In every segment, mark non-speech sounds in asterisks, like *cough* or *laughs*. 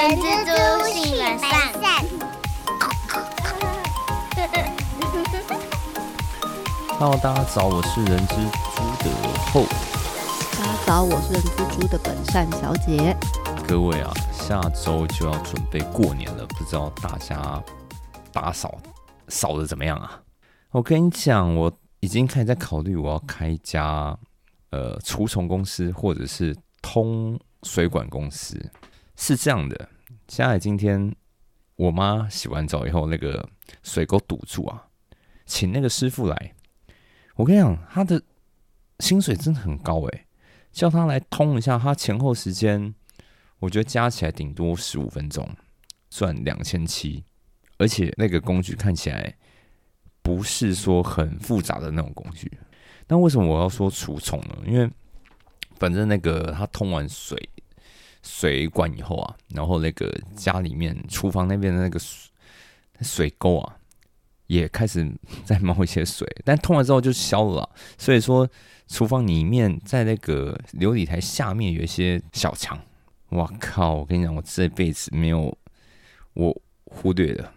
人蜘蛛性本善。Hello，大家早，我是人蜘蛛的后。大家早，我是人蜘蛛的本善小姐。各位啊，下周就要准备过年了，不知道大家打扫扫的怎么样啊？我跟你讲，我已经开始在考虑，我要开一家呃除虫公司，或者是通水管公司。是这样的，现在今天我妈洗完澡以后，那个水沟堵住啊，请那个师傅来。我跟你讲，他的薪水真的很高诶，叫他来通一下，他前后时间，我觉得加起来顶多十五分钟，赚两千七，而且那个工具看起来不是说很复杂的那种工具。那为什么我要说除虫呢？因为反正那个他通完水。水管以后啊，然后那个家里面厨房那边的那个水水沟啊，也开始在冒一些水，但通了之后就消了。所以说，厨房里面在那个琉璃台下面有一些小墙。我靠！我跟你讲，我这辈子没有我忽略了，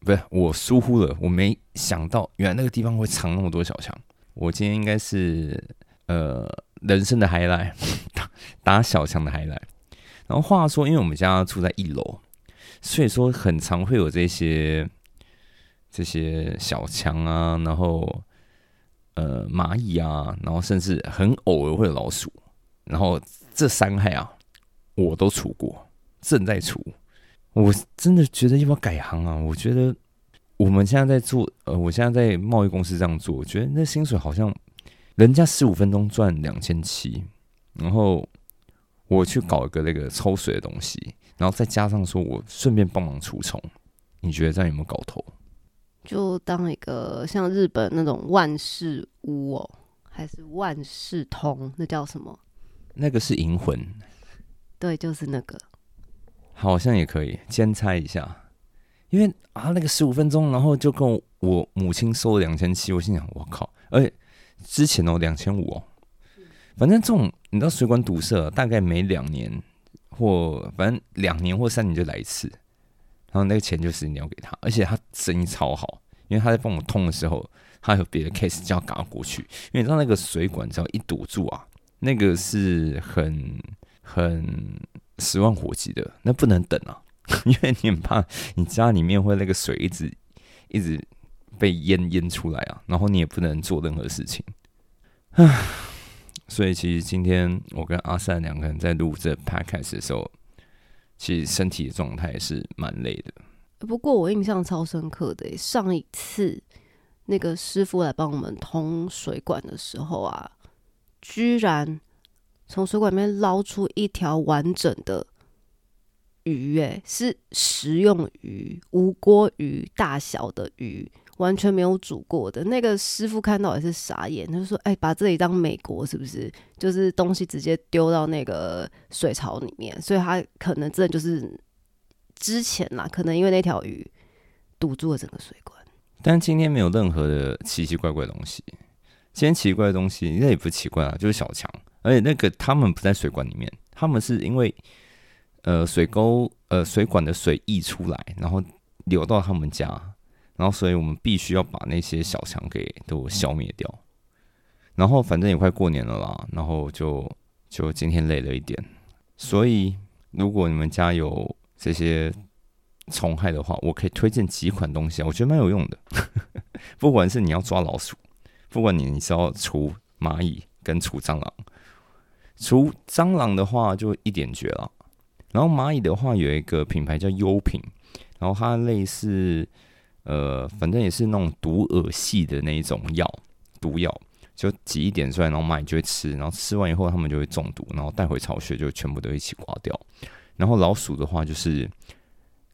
不是我疏忽了，我没想到原来那个地方会藏那么多小强。我今天应该是呃人生的海来打打小强的海来。然后话说，因为我们家住在一楼，所以说很常会有这些这些小强啊，然后呃蚂蚁啊，然后甚至很偶尔会有老鼠。然后这三害啊，我都除过，正在除。我真的觉得要不要改行啊？我觉得我们现在在做，呃，我现在在贸易公司这样做，我觉得那薪水好像人家十五分钟赚两千七，然后。我去搞一个那个抽水的东西，然后再加上说我顺便帮忙除虫，你觉得这样有没有搞头？就当一个像日本那种万事屋哦，还是万事通？那叫什么？那个是银魂。对，就是那个。好像也可以兼差一下，因为啊，那个十五分钟，然后就跟我母亲收了两千七，我心想我靠，而且之前哦两千五哦。反正这种你知道水管堵塞，大概每两年或反正两年或三年就来一次，然后那个钱就是你要给他，而且他生意超好，因为他在帮我通的时候，他有别的 case 就要赶过去，因为你知道那个水管只要一堵住啊，那个是很很十万火急的，那不能等啊，*laughs* 因为你很怕你家里面会那个水一直一直被淹淹出来啊，然后你也不能做任何事情，唉。所以其实今天我跟阿善两个人在录这 podcast 的时候，其实身体的状态是蛮累的。不过我印象超深刻的，上一次那个师傅来帮我们通水管的时候啊，居然从水管里面捞出一条完整的鱼，诶，是食用鱼，无锅鱼大小的鱼。完全没有煮过的那个师傅看到也是傻眼，他就说：“哎，把这里当美国是不是？就是东西直接丢到那个水槽里面，所以他可能真的就是之前啦，可能因为那条鱼堵住了整个水管。但今天没有任何的奇奇怪怪的东西。今天奇怪的东西，那也不奇怪啊，就是小强。而且那个他们不在水管里面，他们是因为呃水沟呃水管的水溢出来，然后流到他们家。”然后，所以我们必须要把那些小强给都消灭掉。然后，反正也快过年了啦，然后就就今天累了一点。所以，如果你们家有这些虫害的话，我可以推荐几款东西啊，我觉得蛮有用的。*laughs* 不管是你要抓老鼠，不管你你是要除蚂蚁跟除蟑螂，除蟑螂的话就一点绝了。然后蚂蚁的话，有一个品牌叫优品，然后它类似。呃，反正也是那种毒耳系的那一种药，毒药就挤一点出来，然后蚂蚁就会吃，然后吃完以后它们就会中毒，然后带回巢穴就全部都一起刮掉。然后老鼠的话就是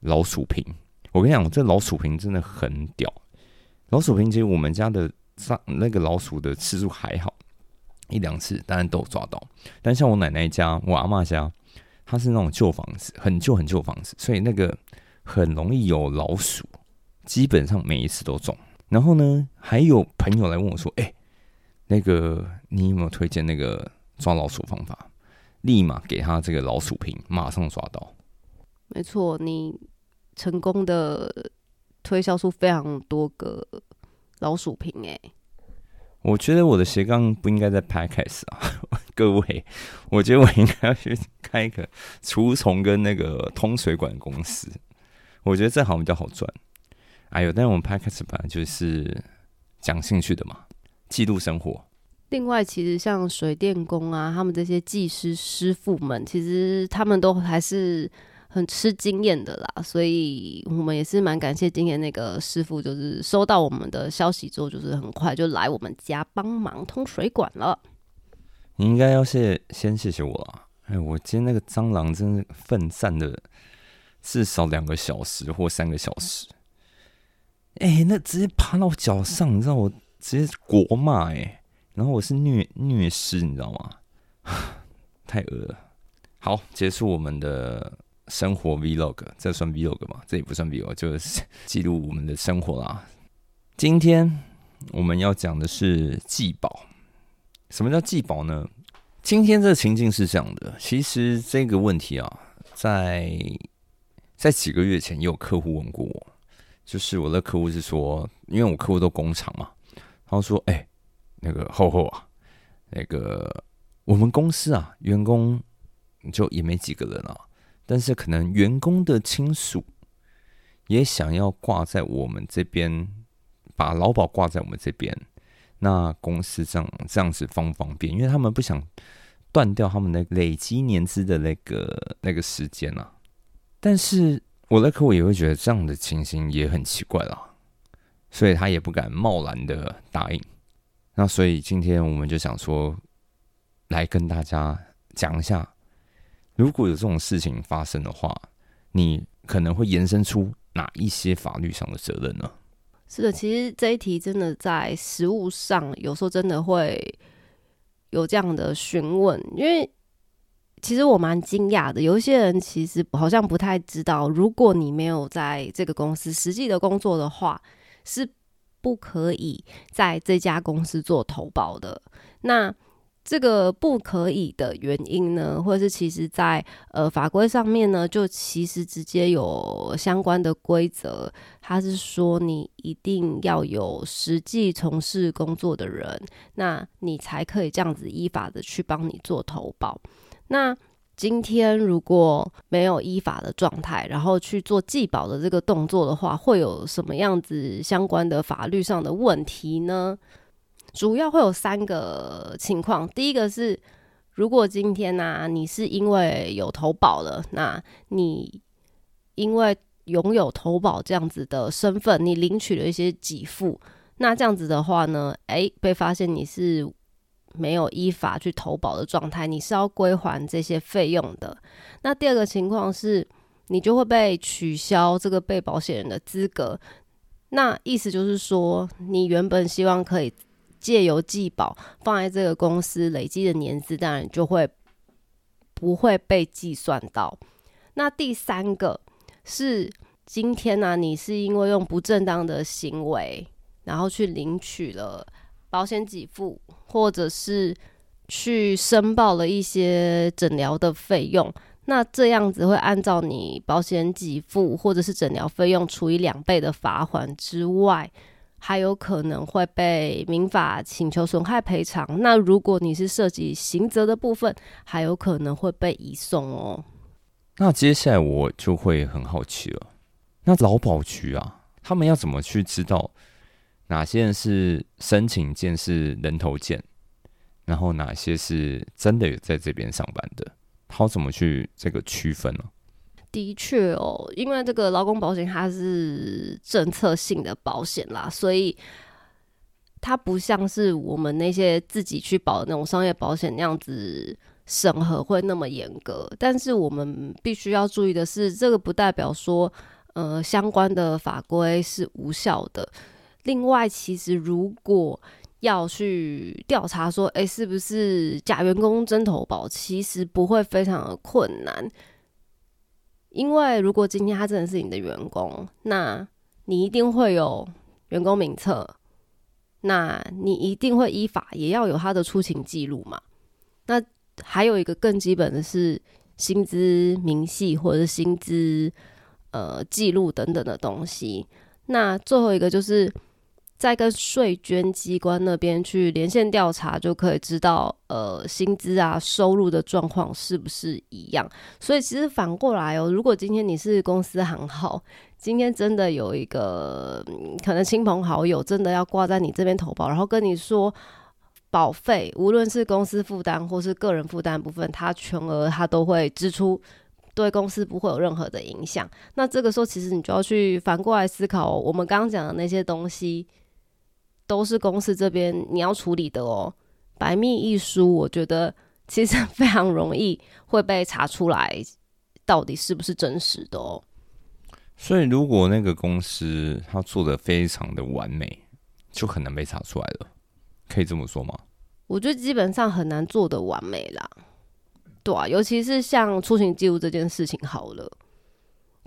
老鼠瓶，我跟你讲，这老鼠瓶真的很屌。老鼠瓶其实我们家的上那个老鼠的次数还好，一两次当然都有抓到。但像我奶奶家、我阿妈家，它是那种旧房子，很旧很旧房子，所以那个很容易有老鼠。基本上每一次都中，然后呢，还有朋友来问我说：“哎，那个你有没有推荐那个抓老鼠方法？”立马给他这个老鼠瓶，马上抓到。没错，你成功的推销出非常多个老鼠瓶，哎，我觉得我的斜杠不应该在 Podcast 啊，*laughs* 各位，我觉得我应该要去开一个除虫跟那个通水管公司，我觉得这行比较好赚。哎呦，但是我们 Podcast 本来就是讲兴趣的嘛，记录生活。另外，其实像水电工啊，他们这些技师师傅们，其实他们都还是很吃经验的啦。所以我们也是蛮感谢今天那个师傅，就是收到我们的消息之后，就是很快就来我们家帮忙通水管了。你应该要谢先谢谢我啊！哎，我今天那个蟑螂真是奋战的至少两个小时或三个小时。哎，那直接爬到我脚上，你知道我直接国骂哎。然后我是虐虐尸，你知道吗？太恶了。好，结束我们的生活 vlog，这算 vlog 吗？这也不算 vlog，就是 *laughs* 记录我们的生活啦。今天我们要讲的是祭宝。什么叫祭宝呢？今天这个情境是这样的。其实这个问题啊，在在几个月前也有客户问过我，就是我的客户是说，因为我客户都工厂嘛，他说：“哎。”那个厚厚啊，那个我们公司啊，员工就也没几个人啊，但是可能员工的亲属也想要挂在我们这边，把劳保挂在我们这边，那公司这样这样子方不方便？因为他们不想断掉他们的累积年资的那个那个时间啊。但是我的客户也会觉得这样的情形也很奇怪啦，所以他也不敢贸然的答应。那所以今天我们就想说，来跟大家讲一下，如果有这种事情发生的话，你可能会延伸出哪一些法律上的责任呢？是的，其实这一题真的在实务上有时候真的会有这样的询问，因为其实我蛮惊讶的，有一些人其实好像不太知道，如果你没有在这个公司实际的工作的话，是。不可以在这家公司做投保的。那这个不可以的原因呢，或者是其实在呃法规上面呢，就其实直接有相关的规则，它是说你一定要有实际从事工作的人，那你才可以这样子依法的去帮你做投保。那今天如果没有依法的状态，然后去做寄保的这个动作的话，会有什么样子相关的法律上的问题呢？主要会有三个情况。第一个是，如果今天呢，你是因为有投保了，那你因为拥有投保这样子的身份，你领取了一些给付，那这样子的话呢，诶，被发现你是。没有依法去投保的状态，你是要归还这些费用的。那第二个情况是，你就会被取消这个被保险人的资格。那意思就是说，你原本希望可以借由寄保放在这个公司累积的年资，当然就会不会被计算到。那第三个是，今天呢，你是因为用不正当的行为，然后去领取了。保险给付，或者是去申报了一些诊疗的费用，那这样子会按照你保险给付或者是诊疗费用除以两倍的罚款之外，还有可能会被民法请求损害赔偿。那如果你是涉及刑责的部分，还有可能会被移送哦。那接下来我就会很好奇了，那劳保局啊，他们要怎么去知道？哪些人是申请件是人头件，然后哪些是真的有在这边上班的？他怎么去这个区分呢？的确哦，因为这个劳工保险它是政策性的保险啦，所以它不像是我们那些自己去保的那种商业保险那样子审核会那么严格。但是我们必须要注意的是，这个不代表说呃相关的法规是无效的。另外，其实如果要去调查说，哎，是不是假员工真投保，其实不会非常的困难，因为如果今天他真的是你的员工，那你一定会有员工名册，那你一定会依法也要有他的出勤记录嘛。那还有一个更基本的是，薪资明细或者薪资呃记录等等的东西。那最后一个就是再跟税捐机关那边去连线调查，就可以知道呃薪资啊收入的状况是不是一样。所以其实反过来哦，如果今天你是公司行号，今天真的有一个可能亲朋好友真的要挂在你这边投保，然后跟你说。保费，无论是公司负担或是个人负担部分，它全额它都会支出，对公司不会有任何的影响。那这个时候，其实你就要去反过来思考，我们刚刚讲的那些东西，都是公司这边你要处理的哦。白密一疏，我觉得其实 *laughs* 非常容易会被查出来，到底是不是真实的哦。所以，如果那个公司他做的非常的完美，就很难被查出来了。可以这么说吗？我觉得基本上很难做的完美啦，对啊，尤其是像出行记录这件事情，好了，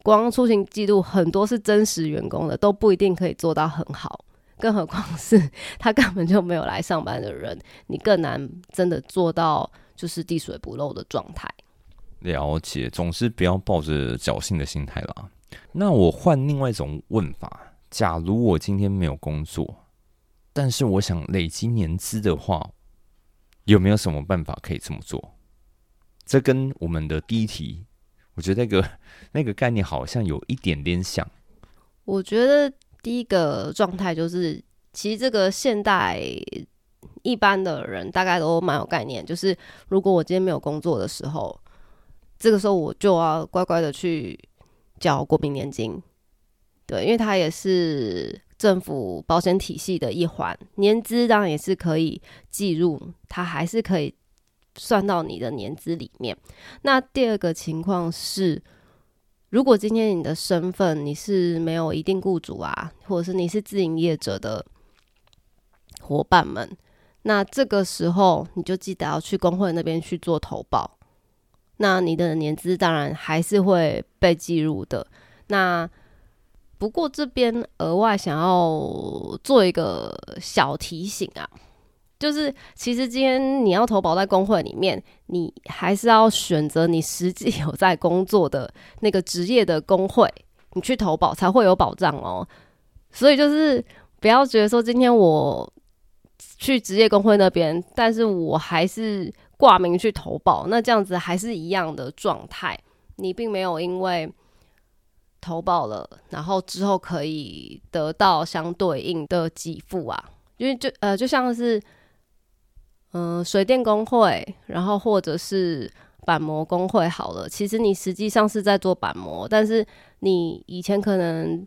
光出行记录很多是真实员工的，都不一定可以做到很好，更何况是他根本就没有来上班的人，你更难真的做到就是滴水不漏的状态。了解，总是不要抱着侥幸的心态啦。那我换另外一种问法：假如我今天没有工作。但是我想累积年资的话，有没有什么办法可以这么做？这跟我们的第一题，我觉得那个 *laughs* 那个概念好像有一点点像。我觉得第一个状态就是，其实这个现代一般的人大概都蛮有概念，就是如果我今天没有工作的时候，这个时候我就要乖乖的去缴国民年金，对，因为它也是。政府保险体系的一环，年资当然也是可以计入，它还是可以算到你的年资里面。那第二个情况是，如果今天你的身份你是没有一定雇主啊，或者是你是自营业者的伙伴们，那这个时候你就记得要去工会那边去做投保，那你的年资当然还是会被计入的。那不过这边额外想要做一个小提醒啊，就是其实今天你要投保在工会里面，你还是要选择你实际有在工作的那个职业的工会，你去投保才会有保障哦。所以就是不要觉得说今天我去职业工会那边，但是我还是挂名去投保，那这样子还是一样的状态，你并没有因为。投保了，然后之后可以得到相对应的给付啊，因为就呃就像是，嗯水电工会，然后或者是板模工会好了，其实你实际上是在做板模，但是你以前可能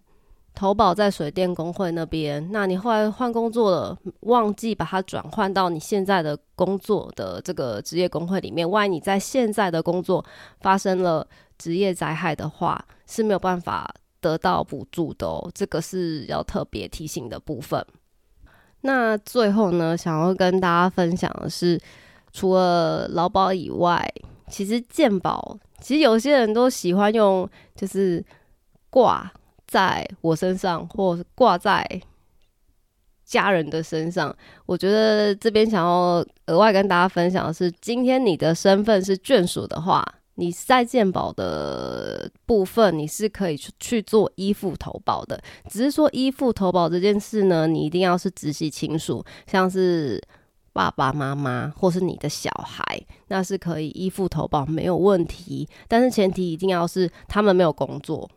投保在水电工会那边，那你后来换工作了，忘记把它转换到你现在的工作的这个职业工会里面，万一你在现在的工作发生了。职业灾害的话是没有办法得到补助的哦，这个是要特别提醒的部分。那最后呢，想要跟大家分享的是，除了劳保以外，其实健保，其实有些人都喜欢用，就是挂在我身上，或挂在家人的身上。我觉得这边想要额外跟大家分享的是，今天你的身份是眷属的话。你在健保的部分，你是可以去去做依附投保的。只是说依附投保这件事呢，你一定要是直系亲属，像是爸爸妈妈或是你的小孩，那是可以依附投保没有问题。但是前提一定要是他们没有工作，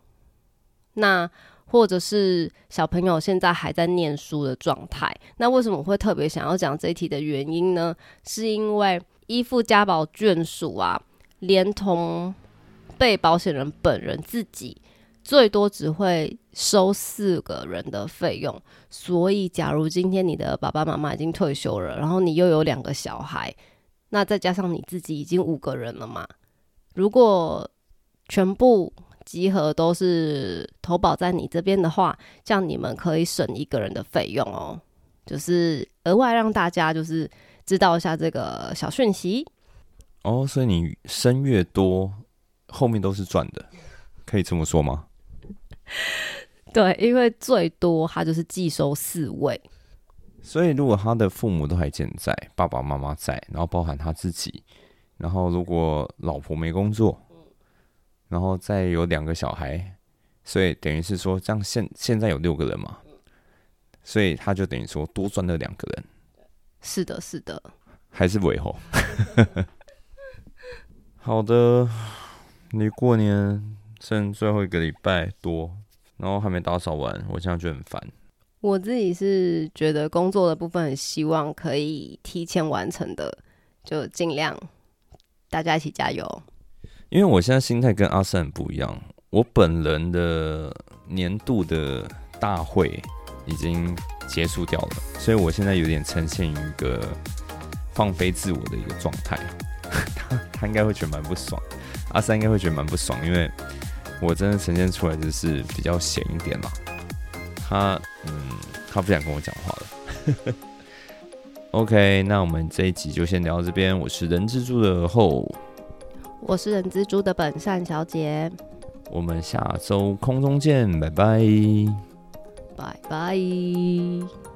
那或者是小朋友现在还在念书的状态。那为什么会特别想要讲这一题的原因呢？是因为依附家保眷属啊。连同被保险人本人自己，最多只会收四个人的费用。所以，假如今天你的爸爸妈妈已经退休了，然后你又有两个小孩，那再加上你自己已经五个人了嘛？如果全部集合都是投保在你这边的话，这样你们可以省一个人的费用哦。就是额外让大家就是知道一下这个小讯息。哦，所以你生越多，后面都是赚的，可以这么说吗？*laughs* 对，因为最多他就是寄收四位，所以如果他的父母都还健在，爸爸妈妈在，然后包含他自己，然后如果老婆没工作，然后再有两个小孩，所以等于是说，这样现现在有六个人嘛，所以他就等于说多赚了两个人，是的，是的。还是尾后。*laughs* 好的，离过年剩最后一个礼拜多，然后还没打扫完，我现在觉得很烦。我自己是觉得工作的部分很希望可以提前完成的，就尽量大家一起加油。因为我现在心态跟阿三不一样，我本人的年度的大会已经结束掉了，所以我现在有点呈现于一个放飞自我的一个状态。他 *laughs* 他应该会觉得蛮不爽，阿三应该会觉得蛮不爽，因为我真的呈现出来就是比较闲一点嘛。他嗯，他不想跟我讲话了。*laughs* OK，那我们这一集就先聊到这边。我是人蜘蛛的后，我是人蜘蛛的本善小姐，我们下周空中见，拜拜，拜拜。